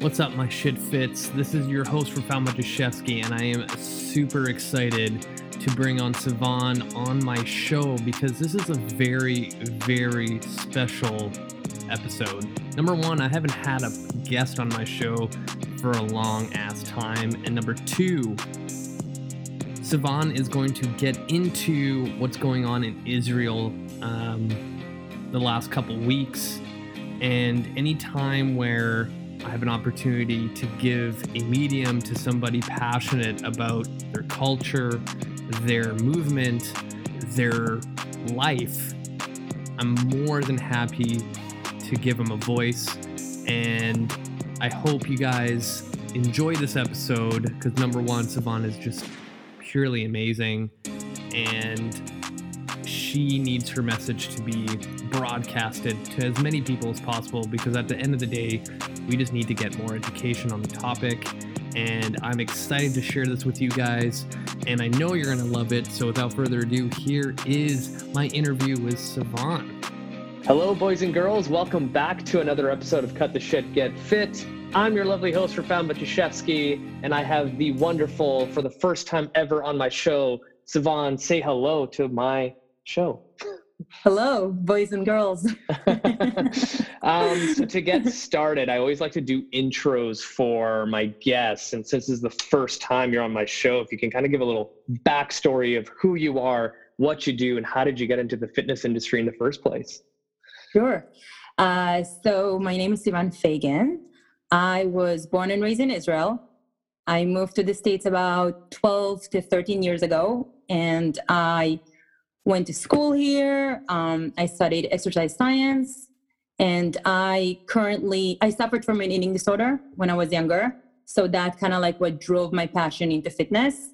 What's up, my shit fits? This is your host for Falmajashevsky, and I am super excited to bring on Sivan on my show because this is a very, very special episode. Number one, I haven't had a guest on my show for a long ass time. And number two, Sivan is going to get into what's going on in Israel um, the last couple weeks. And any time where I have an opportunity to give a medium to somebody passionate about their culture, their movement, their life, I'm more than happy to give them a voice. And I hope you guys enjoy this episode because number one, Sivan is just purely amazing. And she needs her message to be broadcasted to as many people as possible because at the end of the day, we just need to get more education on the topic. And I'm excited to share this with you guys. And I know you're going to love it. So without further ado, here is my interview with Sivan. Hello, boys and girls. Welcome back to another episode of Cut the Shit, Get Fit. I'm your lovely host Found Matuszewski, and I have the wonderful, for the first time ever on my show, Sivan. Say hello to my show. Hello, boys and girls. um, so to get started, I always like to do intros for my guests. And since this is the first time you're on my show, if you can kind of give a little backstory of who you are, what you do, and how did you get into the fitness industry in the first place? Sure. Uh, so my name is Sivan Fagan. I was born and raised in Israel. I moved to the States about 12 to 13 years ago, and I went to school here. Um, I studied exercise science, and I currently I suffered from an eating disorder when I was younger. So that kind of like what drove my passion into fitness.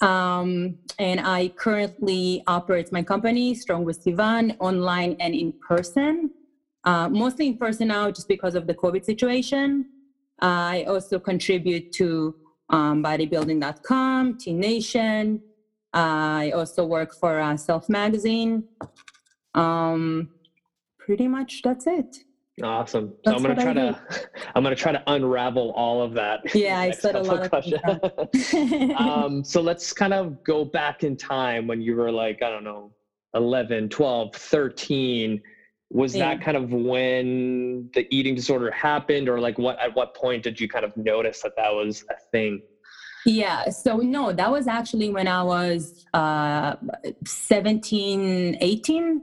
Um, and I currently operate my company, Strong with Sivan, online and in person. Uh, mostly in person now, just because of the COVID situation. I also contribute to um, bodybuilding.com, T Nation, I also work for uh, Self Magazine. Um, pretty much that's it. Awesome. So I'm gonna try to I'm gonna try to unravel all of that. Yeah, I said a lot of um, so let's kind of go back in time when you were like, I don't know, 11, 12, 13. Was yeah. that kind of when the eating disorder happened or like what at what point did you kind of notice that that was a thing? Yeah. So, no, that was actually when I was uh, 17, 18.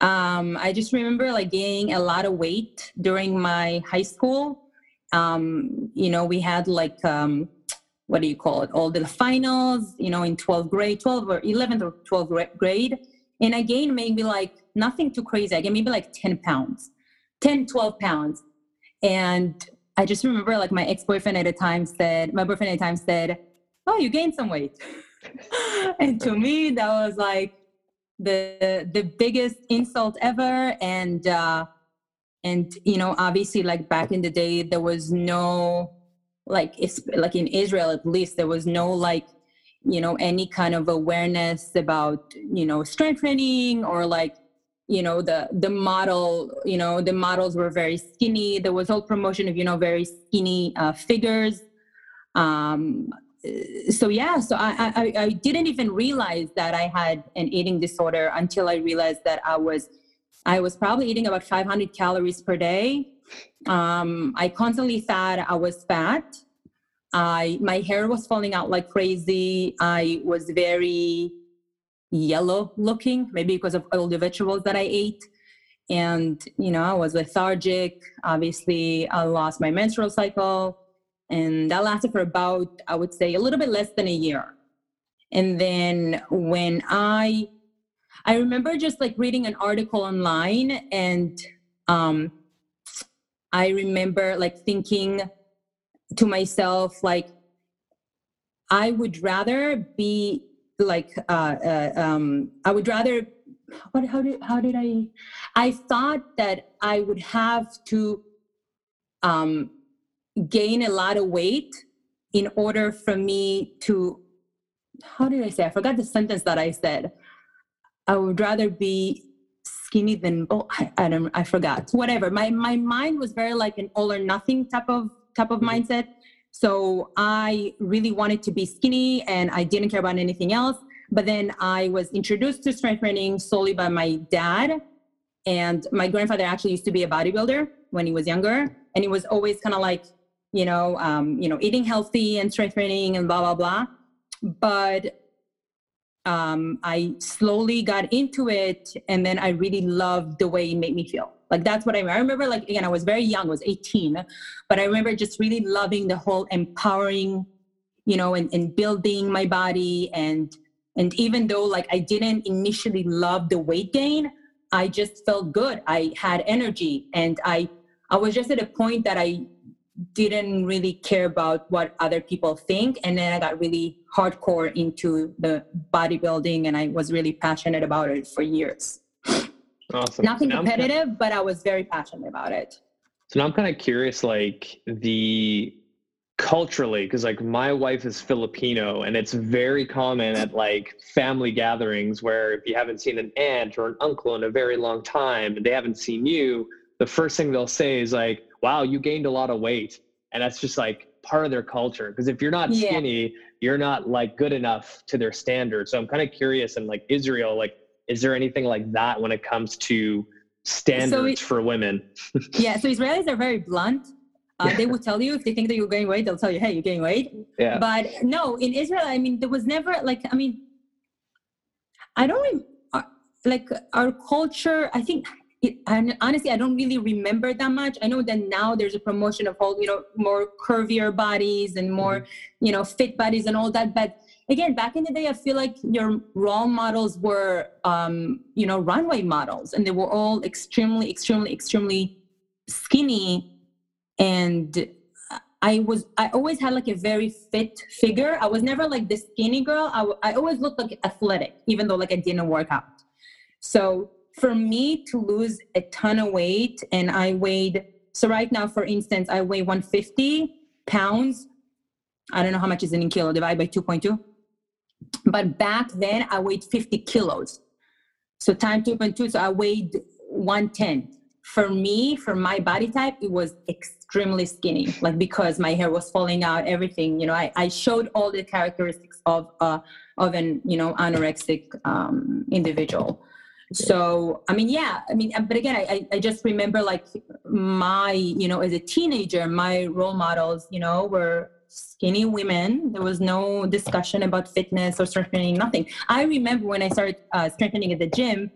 Um, I just remember like gaining a lot of weight during my high school. Um, you know, we had like, um, what do you call it? All the finals, you know, in 12th grade, 12 or 11th or 12th grade. And I gained maybe like nothing too crazy. I gained maybe like 10 pounds, 10, 12 pounds. And I just remember like my ex-boyfriend at the time said, my boyfriend at the time said, "Oh, you gained some weight," and to me that was like the the biggest insult ever. And uh, and you know, obviously, like back in the day, there was no like it's like in Israel at least there was no like you know any kind of awareness about you know strength training or like you know the the model you know the models were very skinny. There was all promotion of you know very skinny uh, figures. Um so yeah so I, I i didn't even realize that i had an eating disorder until i realized that i was i was probably eating about 500 calories per day. Um i constantly thought i was fat. I my hair was falling out like crazy. I was very yellow looking, maybe because of all the vegetables that I ate. And, you know, I was lethargic. Obviously, I lost my menstrual cycle. And that lasted for about, I would say, a little bit less than a year. And then when I, I remember just like reading an article online and um, I remember like thinking to myself, like, I would rather be like uh, uh, um, I would rather what how did how did I I thought that I would have to um, gain a lot of weight in order for me to how did I say I forgot the sentence that I said I would rather be skinny than oh I, I don't I forgot whatever my my mind was very like an all or nothing type of type of mm-hmm. mindset. So I really wanted to be skinny and I didn't care about anything else. But then I was introduced to strength training solely by my dad. And my grandfather actually used to be a bodybuilder when he was younger. And he was always kind of like, you know, um, you know, eating healthy and strength training and blah, blah, blah. But um, I slowly got into it. And then I really loved the way it made me feel. Like that's what I remember. I remember like again, I was very young, I was 18, but I remember just really loving the whole empowering, you know, and, and building my body and and even though like I didn't initially love the weight gain, I just felt good. I had energy and I I was just at a point that I didn't really care about what other people think and then I got really hardcore into the bodybuilding and I was really passionate about it for years. Awesome. Nothing competitive, kind of, but I was very passionate about it. So now I'm kind of curious like the culturally because like my wife is filipino and it's very common at like family gatherings where if you haven't seen an aunt or an uncle in a very long time and they haven't seen you the first thing they'll say is like wow you gained a lot of weight and that's just like part of their culture because if you're not skinny yeah. you're not like good enough to their standards so i'm kind of curious and like israel like is there anything like that when it comes to standards so it, for women yeah so israelis are very blunt uh, they will tell you if they think that you're gaining weight, they'll tell you, "Hey, you're gaining weight." Yeah. But no, in Israel, I mean, there was never like, I mean, I don't uh, like our culture. I think it, honestly, I don't really remember that much. I know that now there's a promotion of all, you know, more curvier bodies and more, mm-hmm. you know, fit bodies and all that. But again, back in the day, I feel like your role models were, um, you know, runway models, and they were all extremely, extremely, extremely skinny and I was I always had like a very fit figure. I was never like the skinny girl. I, I always looked like athletic, even though like I didn't work out. So for me to lose a ton of weight, and I weighed so right now, for instance, I weigh 150 pounds. I don't know how much is in kilo. Divide by 2.2. But back then, I weighed 50 kilos. So time 2.2. So I weighed 110 for me, for my body type, it was extremely skinny, like because my hair was falling out, everything. You know, I, I showed all the characteristics of uh, of an you know anorexic um, individual. So I mean, yeah, I mean, but again, I I just remember like my you know as a teenager, my role models, you know, were skinny women. There was no discussion about fitness or strengthening, nothing. I remember when I started uh, strengthening at the gym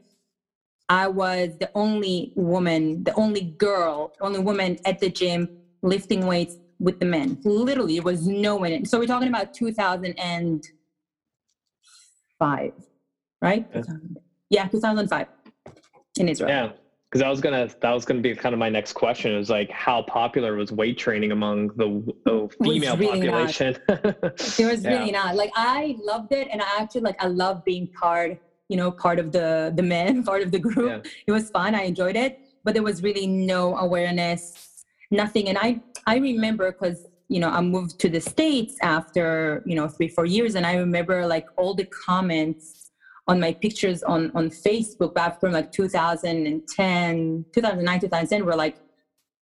I was the only woman, the only girl, only woman at the gym lifting weights with the men. Literally, there was no one. So we're talking about 2005, right? Yeah, yeah 2005 in Israel. Yeah, because I was gonna that was gonna be kind of my next question. It was like how popular was weight training among the, the female really population? it was yeah. really not. Like I loved it, and I actually like I love being part you know part of the the men part of the group yeah. it was fun i enjoyed it but there was really no awareness nothing and i i remember because you know i moved to the states after you know three four years and i remember like all the comments on my pictures on on facebook back from like 2010 2009 2010 were like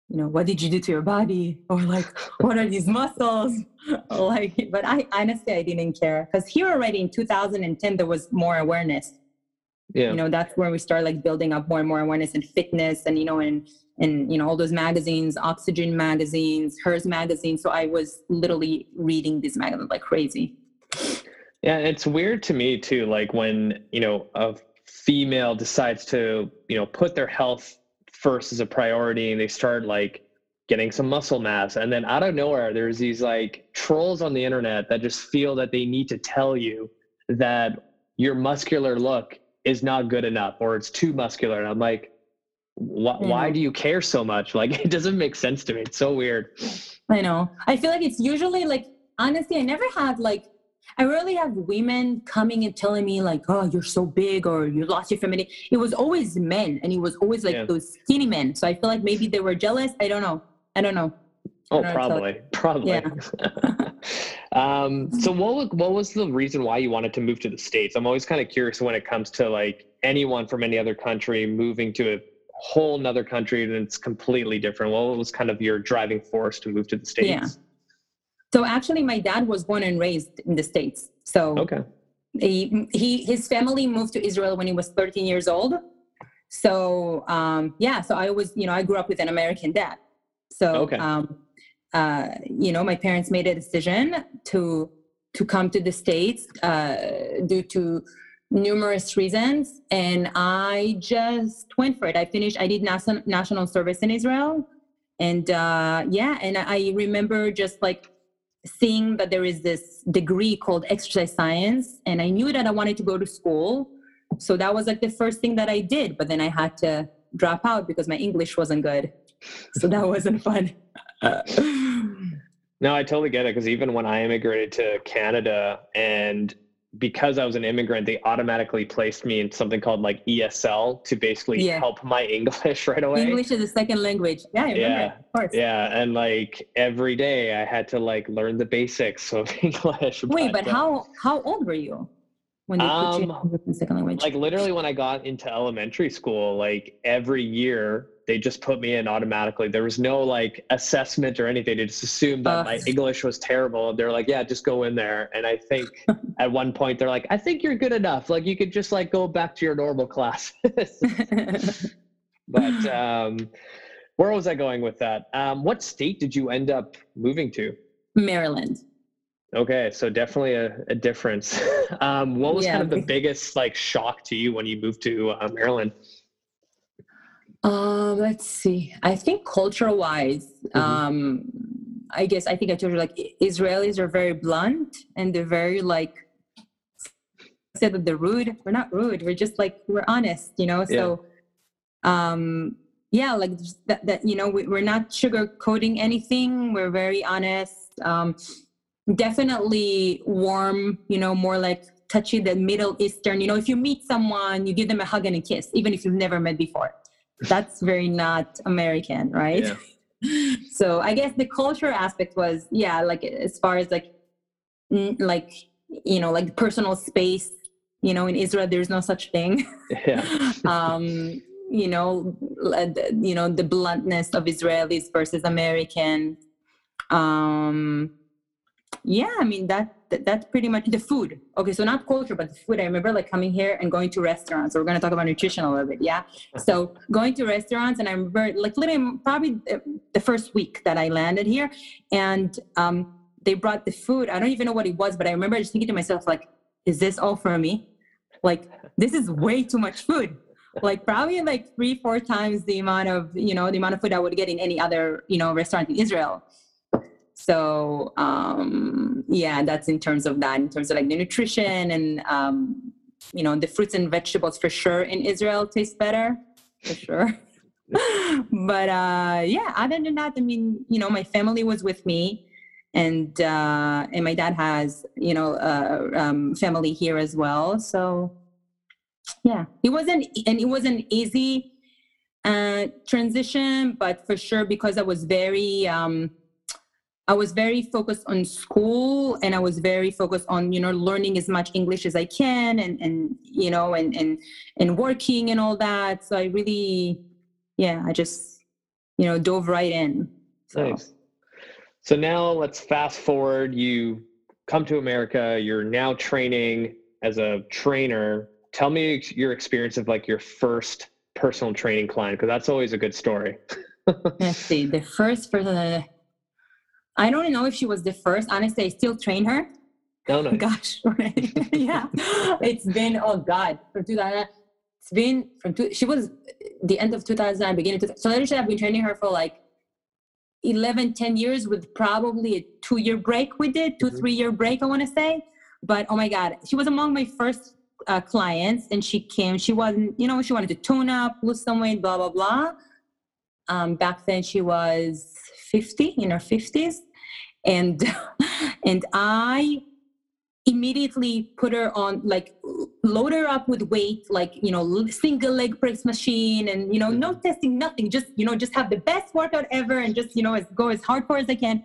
you know what did you do to your body? Or like what are these muscles? Like but i honestly i didn't care because here already in 2010 there was more awareness. Yeah. You know that's where we start like building up more and more awareness and fitness and you know and and you know all those magazines oxygen magazines hers magazine. So i was literally reading these magazines like crazy yeah it's weird to me too like when you know a female decides to you know put their health first as a priority and they start like getting some muscle mass and then out of nowhere there's these like trolls on the internet that just feel that they need to tell you that your muscular look is not good enough or it's too muscular and i'm like why, mm. why do you care so much? Like it doesn't make sense to me it's so weird. I know. I feel like it's usually like honestly i never had like I rarely have women coming and telling me like, "Oh, you're so big," or "You lost your femininity." It was always men, and it was always like yeah. those skinny men. So I feel like maybe they were jealous. I don't know. I don't know. Oh, probably, probably. Yeah. um, so what was, what was the reason why you wanted to move to the states? I'm always kind of curious when it comes to like anyone from any other country moving to a, whole nother country and it's completely different. What was kind of your driving force to move to the States? Yeah. So actually my dad was born and raised in the States. So okay. he, he his family moved to Israel when he was 13 years old. So um, yeah, so I was, you know, I grew up with an American dad. So okay. um, uh, you know, my parents made a decision to to come to the states uh, due to numerous reasons, and I just went for it. I finished. I did national national service in Israel, and uh, yeah, and I remember just like seeing that there is this degree called exercise science, and I knew that I wanted to go to school. So that was like the first thing that I did, but then I had to drop out because my English wasn't good. So that wasn't fun. no, I totally get it because even when I immigrated to Canada and because I was an immigrant, they automatically placed me in something called like ESL to basically yeah. help my English right away. English is a second language. Yeah, I remember. Yeah, of course. Yeah, and like every day I had to like learn the basics of English. Wait, but, but how how old were you? when they um, put you in second language? Like literally when I got into elementary school, like every year they just put me in automatically. There was no like assessment or anything. They just assumed that uh, my English was terrible. They're like, yeah, just go in there. And I think at one point they're like, I think you're good enough. Like you could just like go back to your normal classes. but um, where was I going with that? Um, what state did you end up moving to? Maryland. Okay, so definitely a, a difference. um, what was yeah. kind of the biggest like shock to you when you moved to uh, Maryland? Um, let's see. I think culture wise, mm-hmm. um, I guess I think I told you like Israelis are very blunt and they're very like I said that they're rude. We're not rude. We're just like we're honest, you know. So, yeah. um, yeah, like that. That you know, we, we're not sugarcoating anything. We're very honest. Um, definitely warm. You know, more like touchy the Middle Eastern. You know, if you meet someone, you give them a hug and a kiss, even if you've never met before that's very not American, right? Yeah. so I guess the culture aspect was, yeah, like as far as like, like, you know, like personal space, you know, in Israel, there's no such thing. Yeah. um, you know, you know, the bluntness of Israelis versus American. Um, yeah, I mean, that that, that's pretty much the food. Okay, so not culture, but the food. I remember like coming here and going to restaurants. So we're gonna talk about nutrition a little bit, yeah. So going to restaurants, and I remember like literally probably the first week that I landed here, and um, they brought the food. I don't even know what it was, but I remember just thinking to myself like, is this all for me? Like this is way too much food. Like probably like three, four times the amount of you know the amount of food I would get in any other you know restaurant in Israel so um, yeah that's in terms of that in terms of like the nutrition and um, you know the fruits and vegetables for sure in israel taste better for sure. But uh, yeah other than that i mean you know my family was with me and uh, and my dad has you know uh, um, family here as well. So yeah it wasn't and it was an easy uh, transition but for sure because i was very um, I was very focused on school and I was very focused on, you know, learning as much English as I can and, and you know, and, and, and working and all that. So I really, yeah, I just, you know, dove right in. So. Nice. So now let's fast forward. You come to America, you're now training as a trainer. Tell me your experience of like your first personal training client, because that's always a good story. let's see. The first person I don't know if she was the first. Honestly, I still train her. Oh, no. Gosh, yeah. It's been, oh God, from 2000. It's been from, two, she was the end of 2000, beginning of, so literally I've been training her for like 11, 10 years with probably a two year break we did, 2 mm-hmm. three year break, I want to say. But oh my God, she was among my first uh, clients and she came, she wasn't, you know, she wanted to tune up, lose some weight, blah, blah, blah. Um, back then she was 50, in her 50s and and i immediately put her on like load her up with weight like you know single leg press machine and you know no mm-hmm. testing nothing just you know just have the best workout ever and just you know as, go as hardcore as i can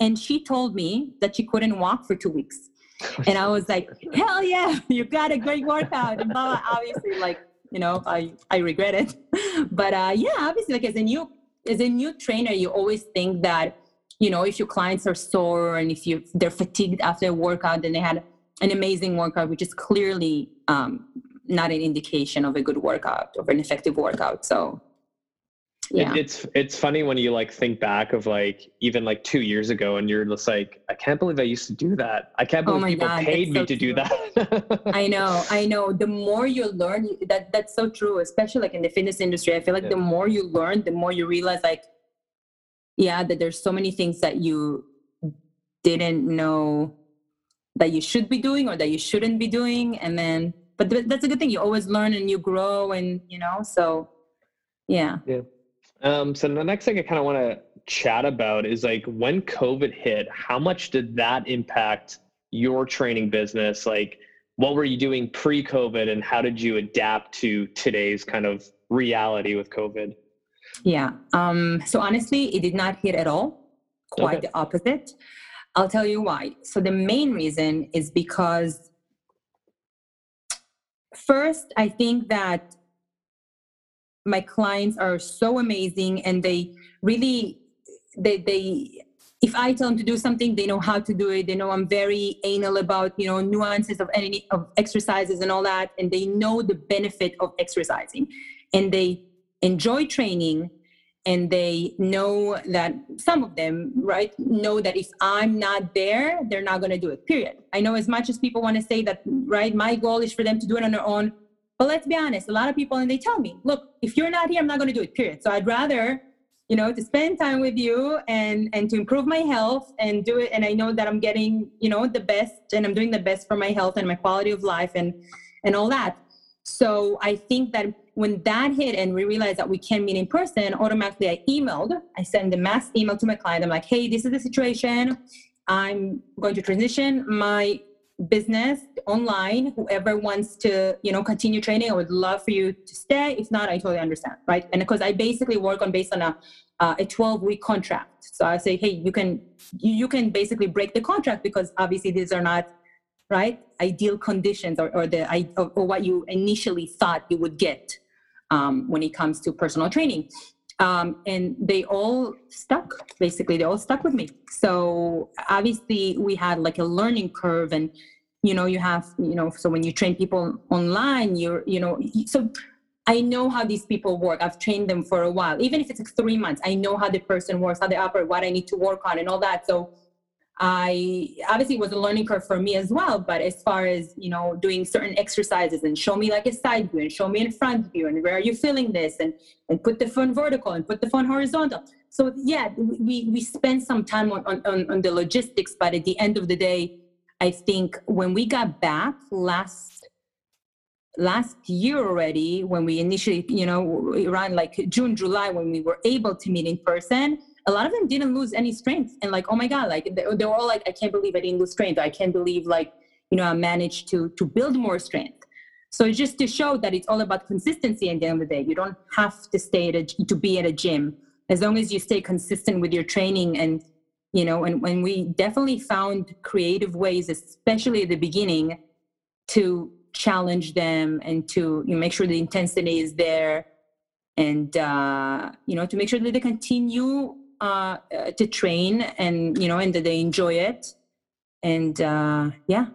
and she told me that she couldn't walk for two weeks and i was like hell yeah you got a great workout and blah, obviously like you know, I, I regret it. but uh, yeah, obviously, like as a new as a new trainer, you always think that, you know, if your clients are sore and if you they're fatigued after a workout, then they had an amazing workout, which is clearly um, not an indication of a good workout of an effective workout. So yeah. It, it's it's funny when you like think back of like even like two years ago and you're just like i can't believe i used to do that i can't oh believe oh people God, paid me so to true. do that i know i know the more you learn that that's so true especially like in the fitness industry i feel like yeah. the more you learn the more you realize like yeah that there's so many things that you didn't know that you should be doing or that you shouldn't be doing and then but that's a good thing you always learn and you grow and you know so yeah yeah um, so the next thing I kind of want to chat about is like when COVID hit, how much did that impact your training business? Like, what were you doing pre-COVID, and how did you adapt to today's kind of reality with COVID? Yeah. Um, so honestly, it did not hit at all. Quite okay. the opposite. I'll tell you why. So the main reason is because first, I think that my clients are so amazing and they really they they if I tell them to do something, they know how to do it. They know I'm very anal about, you know, nuances of any of exercises and all that. And they know the benefit of exercising. And they enjoy training and they know that some of them, right, know that if I'm not there, they're not gonna do it. Period. I know as much as people want to say that, right, my goal is for them to do it on their own. But let's be honest, a lot of people, and they tell me, look, if you're not here, I'm not going to do it, period. So I'd rather, you know, to spend time with you and and to improve my health and do it. And I know that I'm getting, you know, the best and I'm doing the best for my health and my quality of life and and all that. So I think that when that hit and we realized that we can't meet in person, automatically I emailed, I sent a mass email to my client. I'm like, hey, this is the situation. I'm going to transition my business online. Whoever wants to you know continue training i would love for you to stay. If not i totally understand right? And because i basically work on based on a uh, a 12 week contract. So i say hey you can you, you can basically break the contract because obviously these are not right ideal conditions or, or the or, or what you initially thought you would get um, when it comes to personal training. Um, and they all stuck basically they all stuck with me. So obviously we had like a learning curve and you know you have you know so when you train people online you're you know so i know how these people work. I've trained them for a while. Even if it's like three months i know how the person works how they operate what i need to work on and all that. So i obviously was a learning curve for me as well but as far as you know doing certain exercises and show me like a side view and show me in front view and where are you feeling this and and put the phone vertical and put the phone horizontal. So yeah we we spend some time on on, on the logistics but at the end of the day I think when we got back last last year already, when we initially, you know, around like June, July, when we were able to meet in person, a lot of them didn't lose any strength. And like, oh my God, like they, they were all like, I can't believe I didn't lose strength. I can't believe like, you know, I managed to to build more strength. So just to show that it's all about consistency at the end of the day. You don't have to stay at a, to be at a gym. As long as you stay consistent with your training and you know and when we definitely found creative ways especially at the beginning to challenge them and to you know, make sure the intensity is there and uh, you know to make sure that they continue uh, uh, to train and you know and that they enjoy it. And uh, yeah.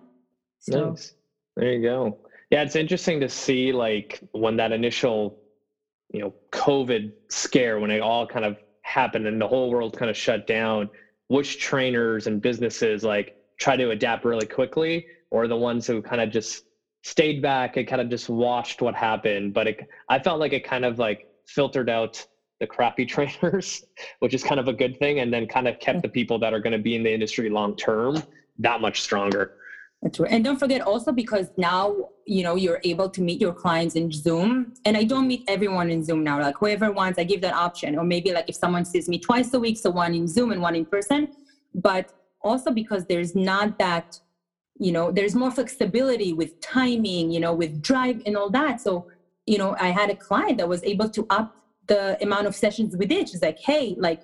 So nice. there you go. Yeah it's interesting to see like when that initial you know covid scare when it all kind of happened and the whole world kind of shut down which trainers and businesses like try to adapt really quickly or the ones who kind of just stayed back and kind of just watched what happened. But it, i felt like it kind of like filtered out the crappy trainers which is kind of a good thing and then kind of kept the people that are going to be in the industry long term that much stronger that's right. And don't forget also because now, you know, you're able to meet your clients in Zoom. And I don't meet everyone in Zoom now. Like whoever wants, I give that option. Or maybe like if someone sees me twice a week, so one in Zoom and one in person. But also because there's not that, you know, there's more flexibility with timing, you know, with drive and all that. So, you know, I had a client that was able to up the amount of sessions we did. She's like, hey, like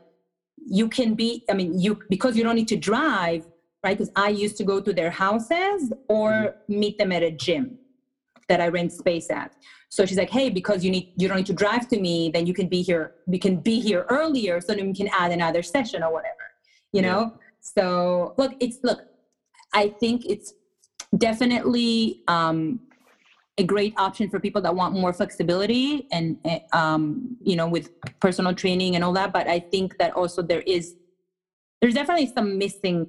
you can be, I mean, you because you don't need to drive right? Because I used to go to their houses or mm-hmm. meet them at a gym that I rent space at. So she's like, hey, because you need you don't need to drive to me, then you can be here. We can be here earlier, so then we can add another session or whatever. You know. So look, it's look. I think it's definitely um, a great option for people that want more flexibility and eh, um, you know with personal training and all that. But I think that also there is there's definitely some missing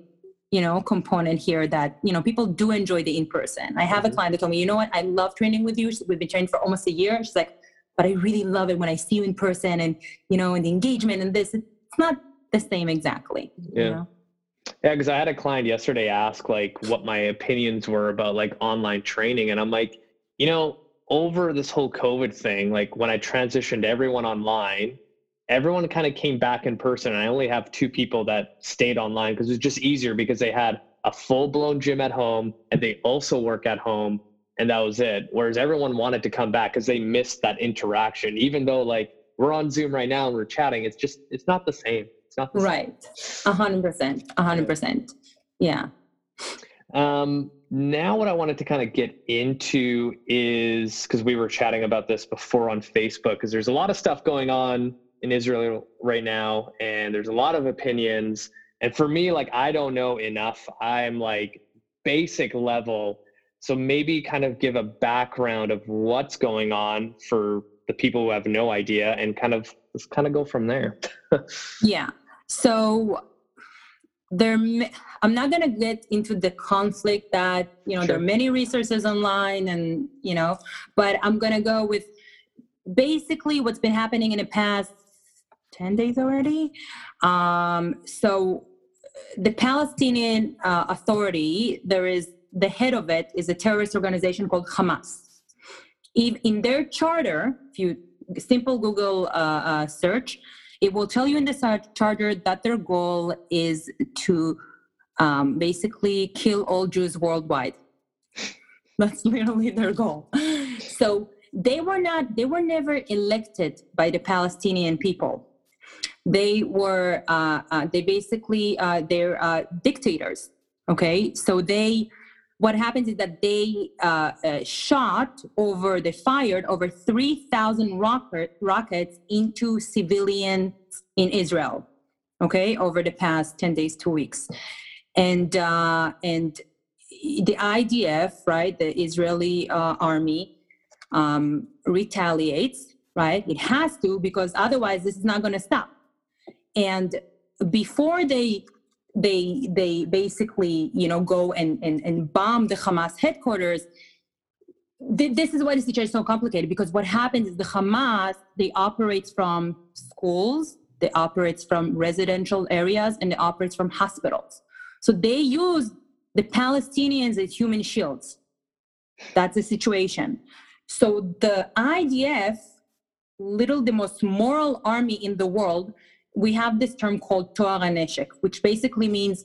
you know component here that you know people do enjoy the in person i have mm-hmm. a client that told me you know what i love training with you we've been training for almost a year she's like but i really love it when i see you in person and you know and the engagement and this it's not the same exactly yeah you know? yeah because i had a client yesterday ask like what my opinions were about like online training and i'm like you know over this whole covid thing like when i transitioned everyone online everyone kind of came back in person and i only have two people that stayed online because it was just easier because they had a full-blown gym at home and they also work at home and that was it. Whereas everyone wanted to come back because they missed that interaction. Even though like we're on zoom right now and we're chatting it's just it's not the same. It's not the right. A hundred percent. A hundred percent. Yeah. Um now what i wanted to kind of get into is because we were chatting about this before on facebook because there's a lot of stuff going on in Israel right now, and there's a lot of opinions. And for me, like I don't know enough. I'm like basic level. So maybe kind of give a background of what's going on for the people who have no idea and kind of let's kind of go from there. yeah. So there i'm not going to get into the conflict that you know sure. there are many resources online and you know but i'm going to go with basically what's been happening in the past 10 days already. Um, so the Palestinian uh, Authority, there is the head of it is a terrorist organization called Hamas. In, in their charter, if you simple Google uh, uh, search, it will tell you in the charter that their goal is to um, basically kill all Jews worldwide. That's literally their goal. So they were not, they were never elected by the Palestinian people they were uh, uh, they basically uh, they're uh, dictators okay so they what happens is that they uh, uh, shot over they fired over 3000 rocket, rockets into civilians in israel okay over the past 10 days two weeks. And uh, and the idf right the israeli army um, retaliates right? It has to because otherwise this is not going to stop. And before they they they basically you know go and and, and bomb the hamas headquarters this is why the situation is so complicated because what happens is the hamas they operates from schools they operates from residential areas and they operates from hospitals. So they use the palestinians as human shields. That's the situation. So the idf little the most moral army in the world we have this term called toar haneshek, which basically means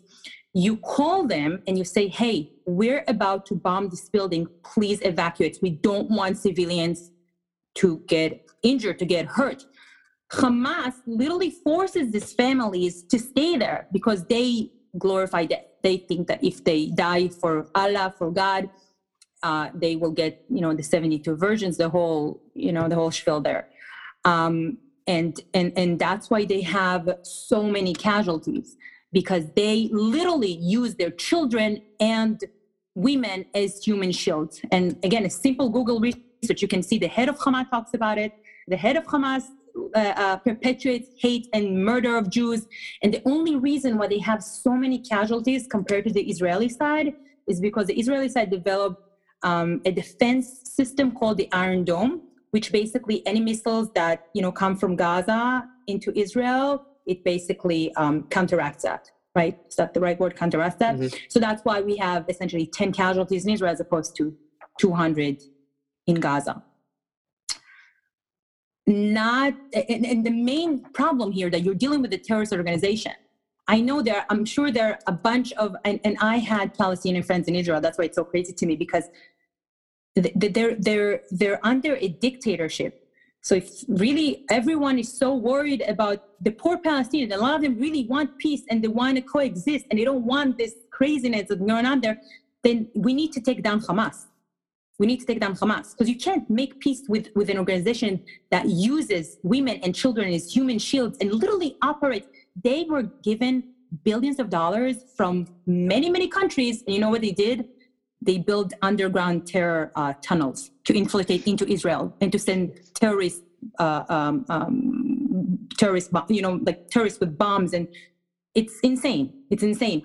you call them and you say, hey, we're about to bomb this building. Please evacuate. We don't want civilians to get injured, to get hurt. Hamas literally forces these families to stay there because they glorify death. They think that if they die for Allah, for God, uh, they will get, you know, the 72 versions, the whole, you know, the whole spiel there. Um, and and and that's why they have so many casualties because they literally use their children and women as human shields. And again a simple google research you can see the head of hamas talks about it. The head of hamas uh, uh, perpetuates hate and murder of jews. And the only reason why they have so many casualties compared to the israeli side is because the israeli side developed um, a defense system called the iron dome which basically any missiles that you know come from Gaza into Israel, it basically um, counteracts that. Right? Is that the right word? Counteracts that. Mm-hmm. So that's why we have essentially 10 casualties in Israel as opposed to 200 in Gaza. Not, and, and the main problem here that you're dealing with a terrorist organization. I know there, I'm sure there are a bunch of, and, and I had Palestinian friends in Israel. That's why it's so crazy to me because they're they're they're under a dictatorship so if really everyone is so worried about the poor palestinians a lot of them really want peace and they want to coexist and they don't want this craziness that's going on there then we need to take down hamas we need to take down Hamas because you can't make peace with, with an organization that uses women and children as human shields and literally operate. They were given billions of dollars from many, many countries. And you know what they did? They build underground terror uh, tunnels to infiltrate into Israel and to send terrorists, uh, um, um, terrorists, you know, like terrorists with bombs. And it's insane. It's insane.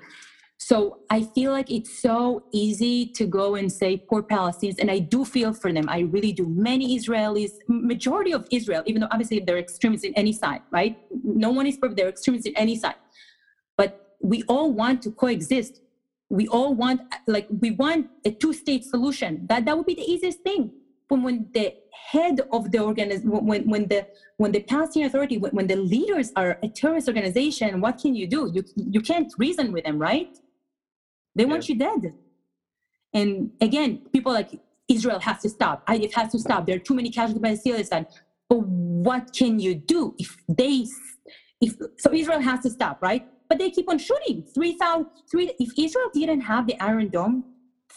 So I feel like it's so easy to go and say poor Palestinians, and I do feel for them. I really do. Many Israelis, majority of Israel, even though obviously they're extremists in any side, right? No one is perfect. They're extremists in any side, but we all want to coexist. We all want, like, we want a two-state solution. That that would be the easiest thing. But when the head of the organization, when when the when the Palestinian Authority, when, when the leaders are a terrorist organization, what can you do? You you can't reason with them, right? They want you dead. And again, people like Israel has to stop. IDF has to stop. There are too many casualties by side. But what can you do if they, if so Israel has to stop, right? But they keep on shooting. 3,000, three, if Israel didn't have the Iron Dome,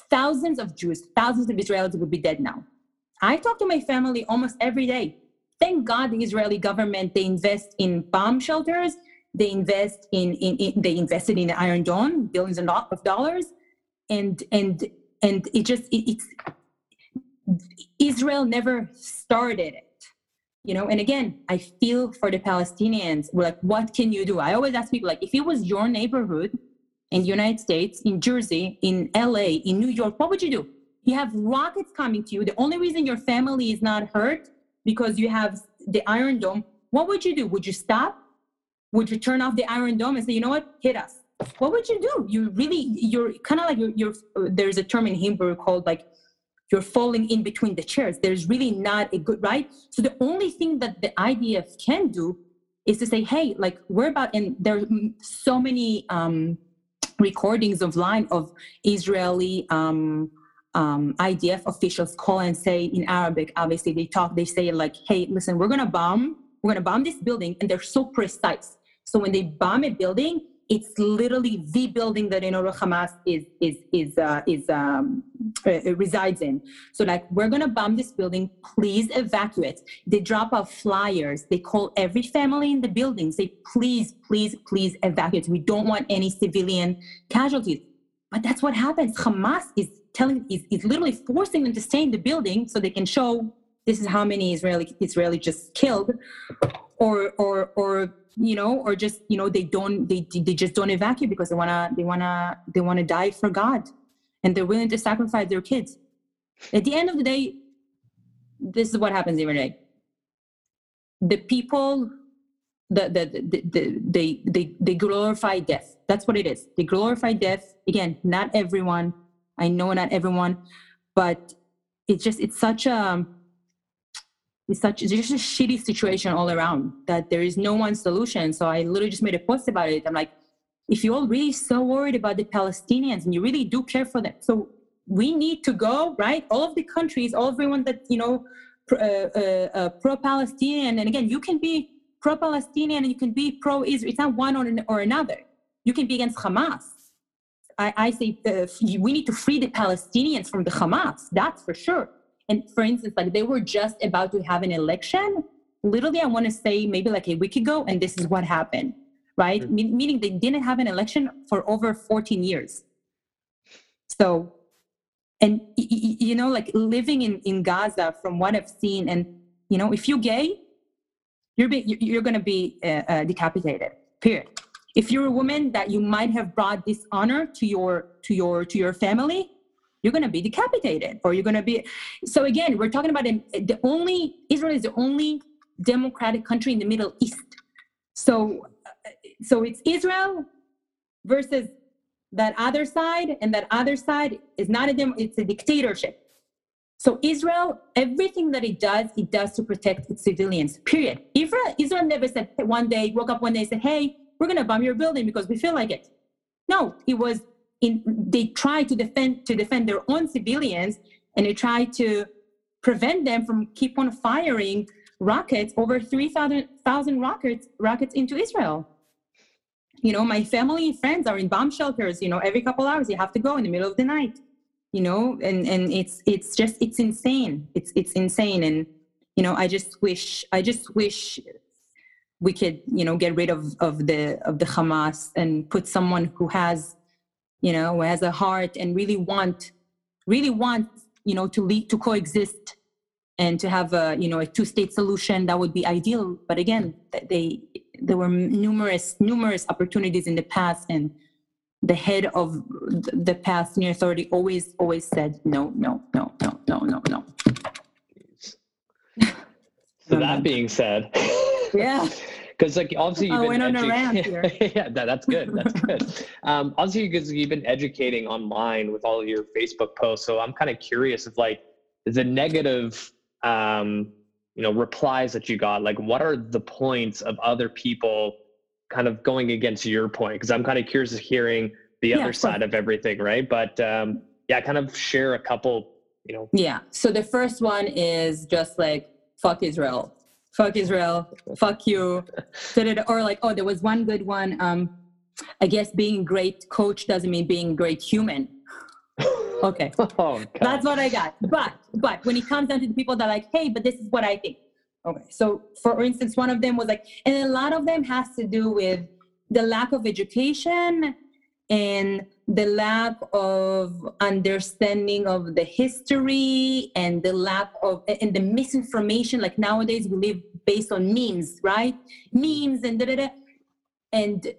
thousands of Jews, thousands of Israelis would be dead now. I talk to my family almost every day. Thank God the Israeli government, they invest in bomb shelters they invest in, in, in they invested in the Iron Dome, billions of dollars, and and and it just it, it's Israel never started it you know? And again i feel for the palestinians. We're like what can you do? I always ask people like if it was your neighborhood in the united states in jersey in la in new york what would you do? You have rockets coming to you. The only reason your family is not hurt because you have the iron dome what would you do? Would you stop? Would you turn off the iron dome and say you know what? Hit us. What would you do? You really you're kind of like you're, you're uh, there's a term in hebrew called like you're falling in between the chairs there's really not a good right so the only thing that the idf can do is to say hey like we're about and there's so many um recordings of line of israeli um um, IDF officials call and say in Arabic, obviously they talk, they say like, hey, listen, we're gonna bomb, we're gonna bomb this building, and they're so precise. So when they bomb a building, it's literally the building that know Hamas is is is uh, is um, uh, resides in. So like we're gonna bomb this building. Please evacuate. They drop off flyers. They call every family in the building. Say please, please, please evacuate. We don't want any civilian casualties. But that's what happens. Hamas is telling is, is literally forcing them to stay in the building so they can show this is how many Israeli Israeli just killed, or or or you know or just you know they don't they they just don't evacuate because they want to they want to they want to die for god. And they're willing to sacrifice their kids. At the end of the day this is what happens every day. The people the, the, the, the, they, they, they glorify death. That's what it is. They glorify death. Again not everyone. I know not everyone but it's just it's such a it's such it's just a shitty situation all around that there is no one solution. So I literally just made a post about it. I'm like, if you're all really so worried about the Palestinians and you really do care for them, so we need to go right. All of the countries, all everyone that you know, uh, uh, uh, pro-Palestinian, and again, you can be pro-Palestinian and you can be pro-Israel. It's not one or, or another. You can be against Hamas. I, I say uh, we need to free the Palestinians from the Hamas. That's for sure. And for instance, like they were just about to have an election. Literally, I want to say maybe like a week ago, and this is what happened, right? Mm-hmm. Me- meaning they didn't have an election for over 14 years. So, and you know, like living in, in Gaza, from what I've seen, and you know, if you're gay, you're be, you're going to be uh, uh, decapitated. Period. If you're a woman that you might have brought dishonor to your to your to your family, you're going to be decapitated or you're going to be so again we're talking about the only israel is the only democratic country in the middle east. So so it's israel versus that other side and that other side is not a dem- it's a dictatorship. So israel everything that it does it does to protect its civilians period. Israel israel never said one day woke up one day said hey we're going to bomb your building because we feel like it. No it was in, they try to defend to defend their own civilians and they try to prevent them from keep on firing rockets over 3000 rockets rockets into israel. You know my family and friends are in bomb shelters you know every couple hours you have to go in the middle of the night you know and and it's it's just it's insane. It's it's insane and you know i just wish i just wish we could you know get rid of of the of the hamas and put someone who has you know who has a heart and really want really want you know to lead to coexist and to have a you know a two state solution that would be ideal. But again they there were numerous numerous opportunities in the past and the head of the past palestinian authority always always said no no no no no no no. So that being said yeah because like obviously you've I been went on a rant here. yeah that, that's good that's good um obviously because you've been educating online with all of your facebook posts so i'm kind of curious of like the negative um you know replies that you got like what are the points of other people kind of going against your point because i'm kind of curious of hearing the Yeah, other side of everything right but um yeah kind of share a couple you know Yeah. So the first one is just like fuck Israel, fuck Israel, fuck you, or like oh there was one good one. Um, I guess being great coach doesn't mean being great human. Okay, oh that's what I got. But but when it comes down to the people that are like hey, but this is what I think. Okay, so for instance, one of them was like, and a lot of them has to do with the lack of education and the lack of understanding of the history and the lack of and the misinformation like nowadays we live based on memes right? Memes and da, da, da. and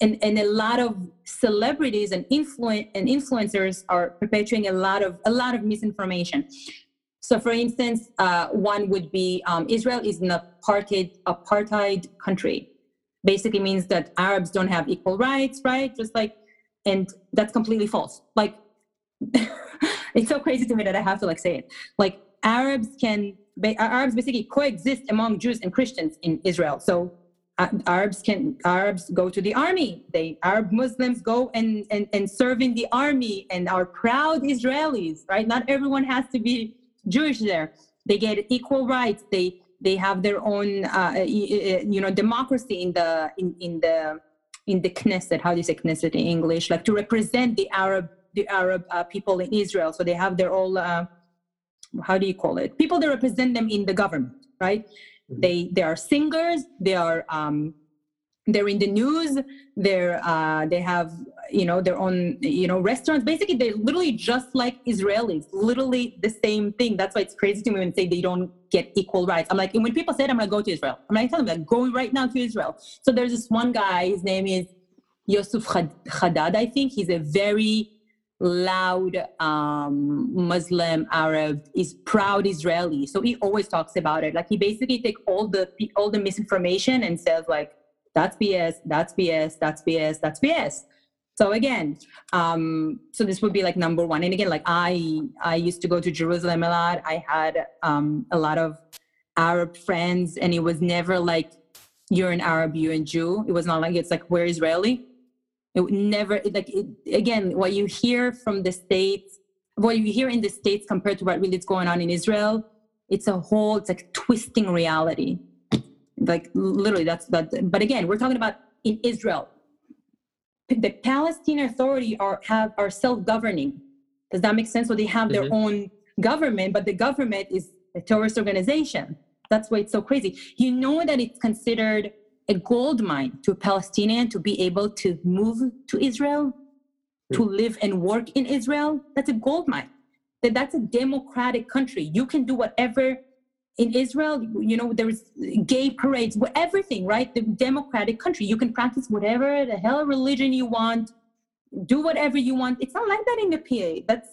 and and a lot of celebrities and influen and influencers are perpetuating a lot of a lot of misinformation. So for instance uh, one would be um, israel is an apartheid apartheid country basically means that arabs don't have equal rights right? Just like and that's completely false. Like it's so crazy to me that i have to like say it. Like arabs can arabs basically coexist among jews and christians in israel. So uh, arabs can arabs go to the army. They arab muslims go and, and and serve in the army. And are proud israelis right? Not everyone has to be jewish there. They get equal rights. They they have their own uh, you know democracy in the in, in the in the Knesset. How do you say Knesset in English? Like to represent the Arab the Arab uh, people in Israel. So they have their own uh, how do you call it? People that represent them in the government, right? Mhm. They they are singers. They are um, they're in the news. They're uh, they have you know their own you know restaurants. Basically, they're literally just like Israelis. Literally the same thing. That's why it's crazy to me when they say they don't get equal rights. I'm like, and when people say, it, I'm gonna go to Israel. I'm like, tell them that going right now to Israel. So there's this one guy. His name is Yusuf Khad- Haddad. I think he's a very loud um, Muslim Arab. He's proud Israeli. So he always talks about it. Like he basically take all the all the misinformation and says like, that's BS. That's BS. That's BS. That's BS. So again, um, so this would be like number one. And again, like I, I used to go to Jerusalem a lot. I had um, a lot of Arab friends, and it was never like you're an Arab, you're a Jew. It was not like it's like we're Israeli. It never like it, again what you hear from the states, what you hear in the states compared to what really is going on in Israel. It's a whole. It's like twisting reality. Like literally, that's that. But again, we're talking about in Israel the Palestinian Authority are have are self-governing. Does that make sense? So they have their Mhm. own government, but the government is a terrorist organization. That's why it's so crazy. You know that it's considered a gold mine to a Palestinian to be able to move to Israel, to live and work in Israel. That's a gold mine. That that's a democratic country. You can do whatever in Israel, you know, there's gay parades, everything, right? The democratic country. You can practice whatever the hell religion you want, do whatever you want. It's not like that in the PA. That's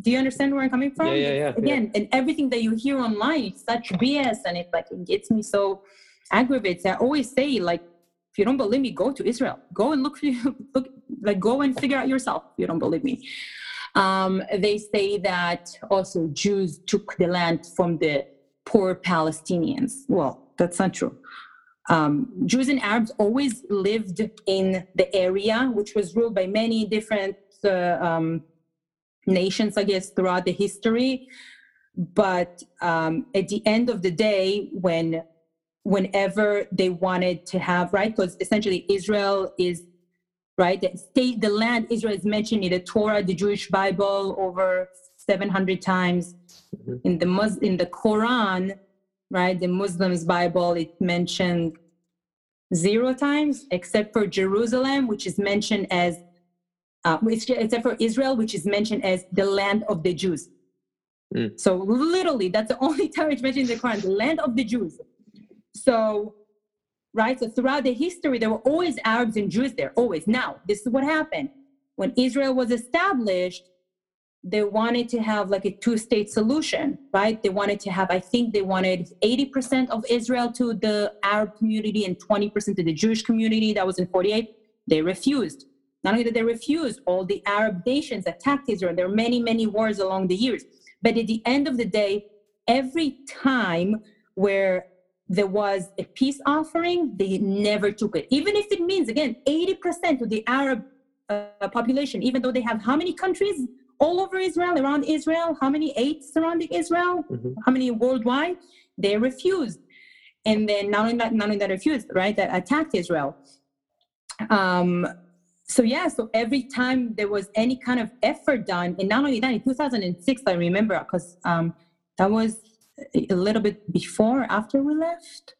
do you understand where I'm coming from? Yeah, yeah, yeah, yeah. Again, and everything that you hear online, it's such BS and it like it gets me so aggravated. I always say, like, if you don't believe me, go to Israel. Go and look for you look like go and figure out yourself if you don't believe me. Um, they say that also Jews took the land from the poor Palestinians. Well, that's not true. Um, Jews and Arabs always lived in the area, which was ruled by many different uh, um, nations, I guess, throughout the history. But um, at the end of the day, when whenever they wanted to have right, because essentially Israel is right? The state, the land Israel is mentioned in the Torah, the Jewish Bible, over 700 times. Mm-hmm. In the Mus- in the Quran, right, the Muslims Bible, it mentioned zero times, except for Jerusalem, which is mentioned as, uh, except for Israel, which is mentioned as the land of the Jews. Mm. So literally, that's the only time it's mentioned in the Quran, the land of the Jews. So, right, so throughout the history, there were always Arabs and Jews there, always. Now, this is what happened. When Israel was established, they wanted to have like a two state solution, right? They wanted to have, I think they wanted 80% of Israel to the Arab community and 20% to the Jewish community. That was in 48. They refused. Not only did they refuse, all the Arab nations attacked Israel. There were many, many wars along the years. But at the end of the day, every time where there was a peace offering, they never took it. Even if it means, again, 80% of the Arab uh, population, even though they have how many countries? All over Israel, around Israel, how many eight surrounding Israel, mm-hmm. how many worldwide, they refused. And then not only that, not only that refused, right, that attacked Israel. Um, so yeah, so every time there was any kind of effort done, and not only that, in 2006, I remember because um, that was a little bit before, after we left.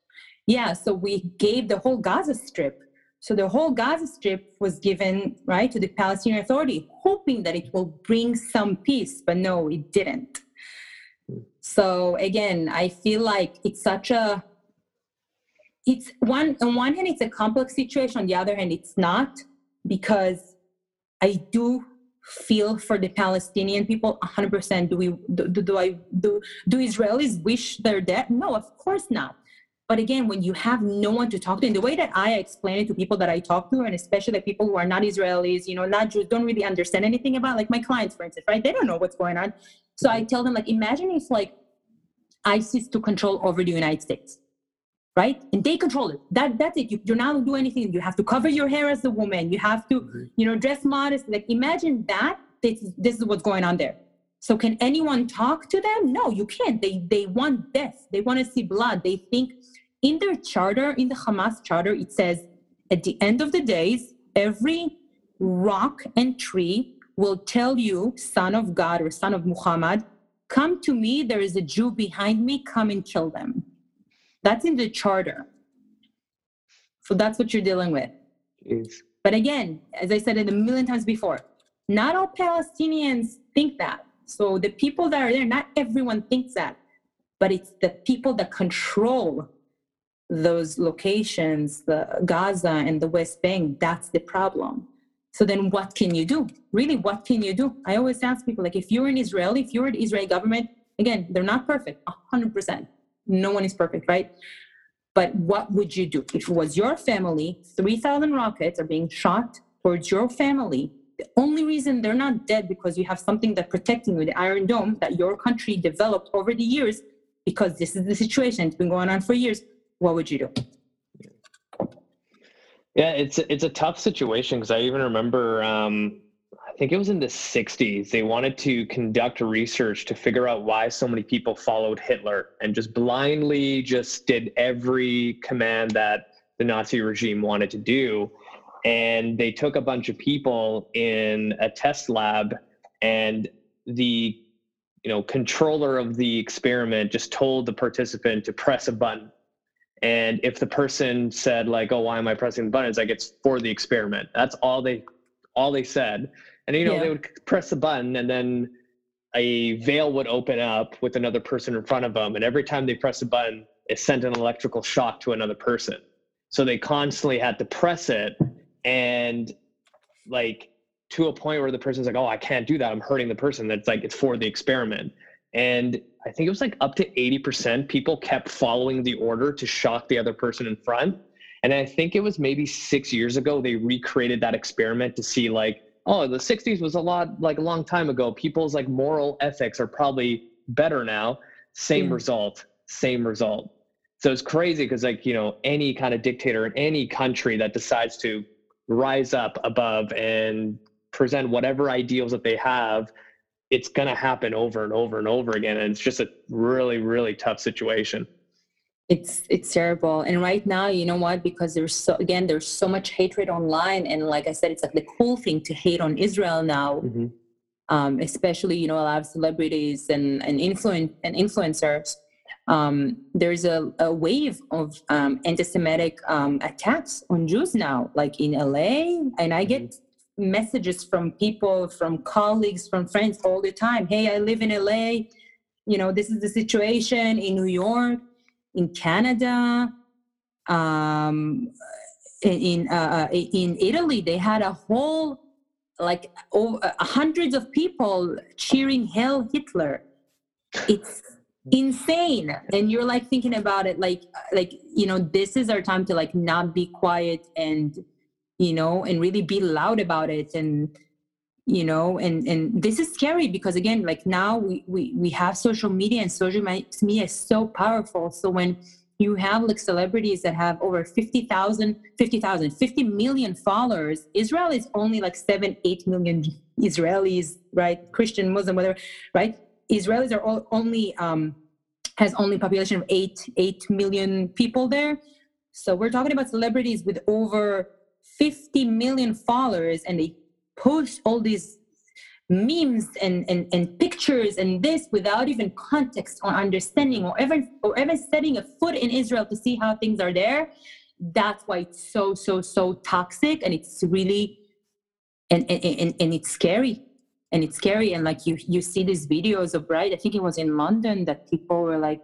Yeah, so we gave the whole Gaza Strip so the whole Gaza Strip was given right to the Palestinian Authority, hoping that it will bring some peace, but no, it didn't. So again, I feel like it's such a it's one on one hand it's a complex situation, on the other hand it's not, because I do feel for the Palestinian people 100%. Do we do, do I do do Israelis wish they're dead? No, of course not. But again, when you have no one to talk to, in the way that I explain it to people that I talk to, and especially the people who are not Israelis, you know, not Jews, don't really understand anything about, like my clients, for instance, right? They don't know what's going on. So I tell them, like, imagine if like ISIS took control over the United States, right? And they control it. That that's it. You, you're not gonna do anything. You have to cover your hair as a woman. You have to, you know, dress modest. Like, imagine that. This, this is what's going on there. So can anyone talk to them? No, you can't. They they want death. They want to see blood. They think in their charter, in the Hamas charter, it says, at the end of the days, every rock and tree will tell you, son of God or son of Muhammad, come to me, there is a Jew behind me, come and kill them. That's in the charter. So that's what you're dealing with. Jeez. But again, as I said it a million times before, not all Palestinians think that. So the people that are there, not everyone thinks that, but it's the people that control those locations, the Gaza and the West Bank, that's the problem. So then what can you do? Really, what can you do? I always ask people, like, if you're in Israel, if you're the Israeli government, again, they're not perfect, 100%. No one is perfect, right? But what would you do? If it was your family, 3,000 rockets are being shot towards your family. The only reason they're not dead because you have something that protecting you, the Iron Dome that your country developed over the years, because this is the situation. It's been going on for years what would you do? Yeah, it's it's a tough situation because I even remember um, I think it was in the 60s they wanted to conduct research to figure out why so many people followed Hitler and just blindly just did every command that the Nazi regime wanted to do and they took a bunch of people in a test lab and the you know controller of the experiment just told the participant to press a button and if the person said like, "Oh, why am I pressing the button?" It's like it's for the experiment. That's all they all they said. And you know, yeah. they would press the button and then a veil would open up with another person in front of them. And every time they press the button, it sent an electrical shock to another person. So they constantly had to press it and like to a point where the person's like, oh, I can't do that. I'm hurting the person. That's like, it's for the experiment. And I think it was like up to 80% people kept following the order to shock the other person in front. And I think it was maybe six years ago, they recreated that experiment to see like, oh, the 60s was a lot like a long time ago. People's like moral ethics are probably better now. Same mm. result, same result. So it's crazy because like, you know, any kind of dictator in any country that decides to rise up above and present whatever ideals that they have it's going to happen over and over and over again and it's just a really really tough situation it's it's terrible and right now you know what because there's so again there's so much hatred online and like i said it's like the cool thing to hate on israel now mm-hmm. um, especially you know a lot of celebrities and and influen- and influencers um, there's a, a wave of um, anti-semitic um, attacks on jews now like in la and i get mm-hmm. messages from people from colleagues from friends all the time hey i live in la you know this is the situation in new york in Canada, um, in uh, uh in Italy, they had a whole like over, uh, hundreds of people cheering "Hail Hitler." It's insane, and you're like thinking about it, like uh, like you know, this is our time to like not be quiet and you know, and really be loud about it and you know and and this is scary because again like now we we, we have social media and social media is so powerful. So when you have like celebrities that have over 50,000 50,000 50 million followers Israel is only like 7 8 million Israelis right? Christian Muslim whatever right Israelis are all, only um has only population of 8 8 million people there so we're talking about celebrities with over 50 million followers and they post all these memes and, and, and pictures and this without even context or understanding or even or even setting a foot in Israel to see how things are there, that's why it's so, so, so toxic and it's really and and, and, and it's scary. And it's scary. And like you you see these videos of right, I think it was in London that people were like,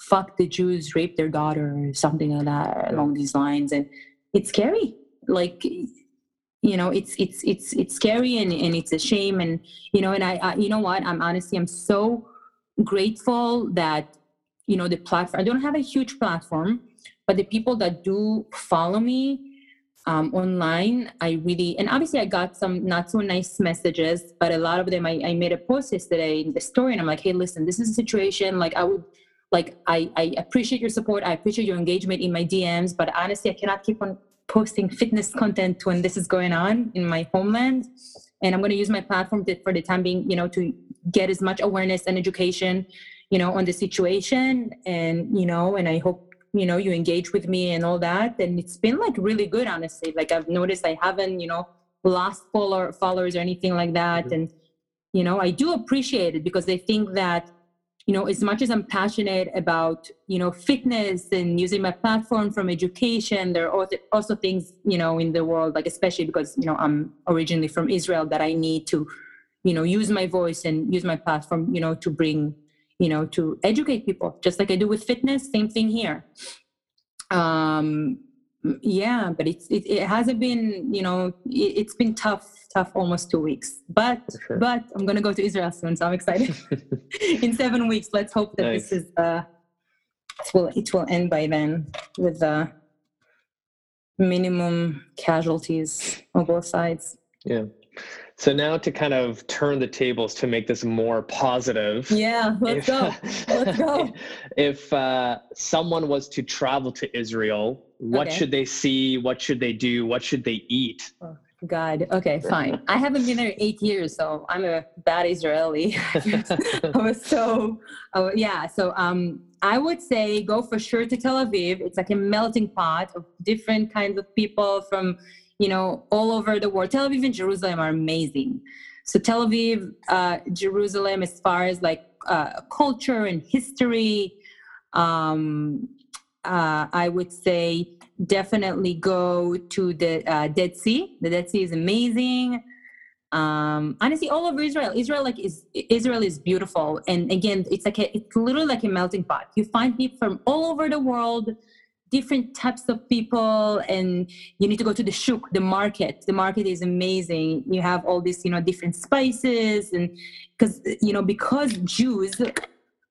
fuck the Jews, rape their daughter, or something like that along these lines. And it's scary. Like you know it's it's it's it's scary and, and it's a shame and you know and I, I you know what i'm honestly i'm so grateful that you know the platform i don't have a huge platform but the people that do follow me um, online i really and obviously i got some not so nice messages but a lot of them I, I made a post yesterday in the story and i'm like hey listen this is a situation. Like i would like I, I appreciate your support i appreciate your engagement in my dms but honestly i cannot keep on posting fitness content when this is going on in my homeland. And i'm going to use my platform to, for the time being you know to get as much awareness and education you know on the situation and you know and i hope you know you engage with me and all that and it's been like really good honestly like i've noticed i haven't you know lost follower followers or anything like that mm-hmm. and you know i do appreciate it because i think that you know as much as i'm passionate about you know fitness and using my platform from education there are also things you know in the world like especially because you know i'm originally from israel that i need to you know use my voice and use my platform you know to bring you know to educate people just like i do with fitness same thing here. Um yeah but it's it, it hasn't been you know it, it's been tough tough almost two weeks. But sure. but i'm gonna go to israel soon so i'm excited. In seven weeks let's hope that nice. this is uh it will it will end by then with the uh, minimum casualties on both sides. Yeah so now to kind of turn the tables to make this more positive. Yeah, let's if, go. Let's go. If uh, someone was to travel to Israel, what okay. should they see? What should they do? What should they eat? Oh, God. Okay, fine. I haven't been there eight years, so I'm a bad Israeli. I was so, oh, yeah. So um, I would say go for sure to Tel Aviv. It's like a melting pot of different kinds of people from you know, all over the world. Tel Aviv and Jerusalem are amazing. So Tel Aviv, uh, Jerusalem, as far as like uh, culture and history, um, uh, I would say definitely go to the uh, Dead Sea. The Dead Sea is amazing. Um, honestly, all over Israel, Israel like is Israel is beautiful, and again, it's like a, it's literally like a melting pot. You find people from all over the world different types of people and you need to go to the shuk the market. The market is amazing. You have all these you know different spices and because you know because jews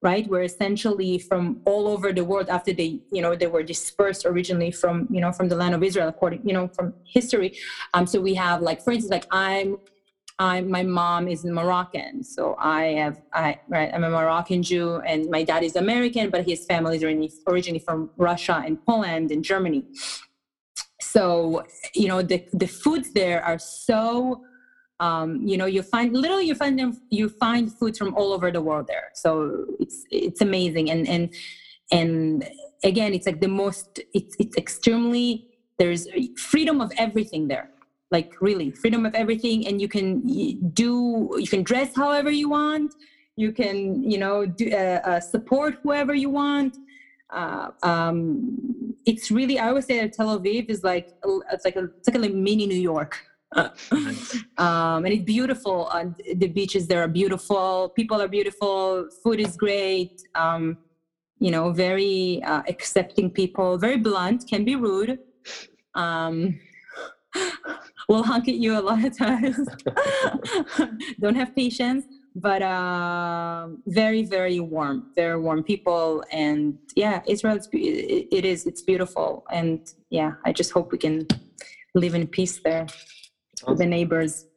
right were essentially from all over the world after they you know they were dispersed originally from you know from the land of israel according you know from history. Um so we have like for instance like i'm I, my mom is Moroccan, so I have I right. I'm a Moroccan Jew, and my dad is American, but his family is originally from Russia and Poland and Germany. So you know the the foods there are so um, you know you find literally you find them you find foods from all over the world there. So it's it's amazing and and and again, it's like the most. It's it's extremely. There's freedom of everything there. Like really, freedom of everything, and you can do. You can dress however you want. You can, you know, do, uh, uh, support whoever you want. Uh, um, it's really. I always say that Tel Aviv is like it's like a, it's like a mini New York um, and it's beautiful. Uh, the beaches there are beautiful. People are beautiful. Food is great. Um, you know, very uh, accepting people. Very blunt. Can be rude. Will honk at you a lot of times. Don't have patience, but uh, very, very warm. Very warm people, and yeah, Israel. It's, it, is. It's beautiful, and yeah, I just hope we can live in peace there awesome. the neighbors.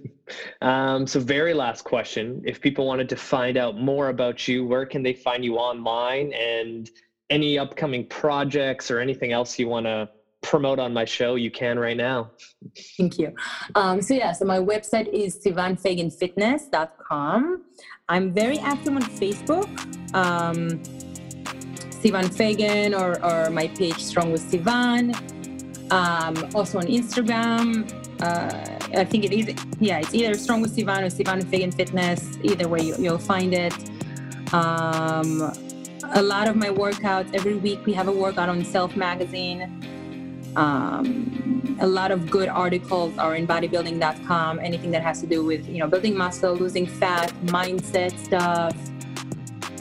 um, so, very last question. If people wanted to find out more about you, where can they find you online and any upcoming projects or anything else you want to promote on my show, you can right now. Thank you. Um, so, yeah, so my website is sivanfaganfitness.com. I'm very active on Facebook. Um, Sivan Fagan or, or my page Strong with Sivan. Um, also on Instagram, uh, I think it is, yeah, it's either Strong with Sivan or Sivan Fagan Fitness. Either way, you, will find it. Um, a lot of my workouts, every week we have a workout on Self Magazine. Um, a lot of good articles are in bodybuilding.com, anything that has to do with, you know, building muscle, losing fat, mindset stuff,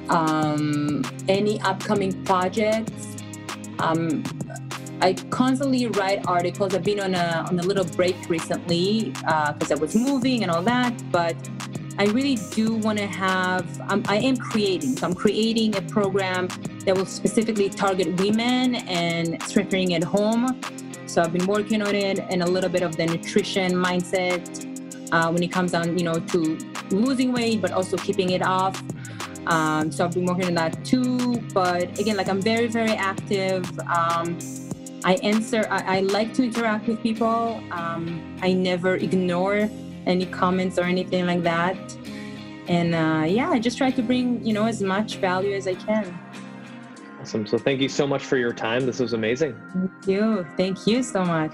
um, any upcoming projects. Um, I constantly write articles. I've been on a on a little break recently because uh, I was moving and all that, but I really do want to have. Um, I am creating. So I'm creating a program that will specifically target women and strengthening at home. So I've been working on it and a little bit of the nutrition mindset uh, when it comes down, you know, to losing weight, but also keeping it off. Um, so I've been working on that too. But again, like I'm very, very active. Um, I answer, I, I like to interact with people. Um, I never ignore any comments or anything like that. And uh, yeah, I just try to bring, you know, as much value as I can. Awesome. So thank you so much for your time. This was amazing. Thank you. Thank you so much.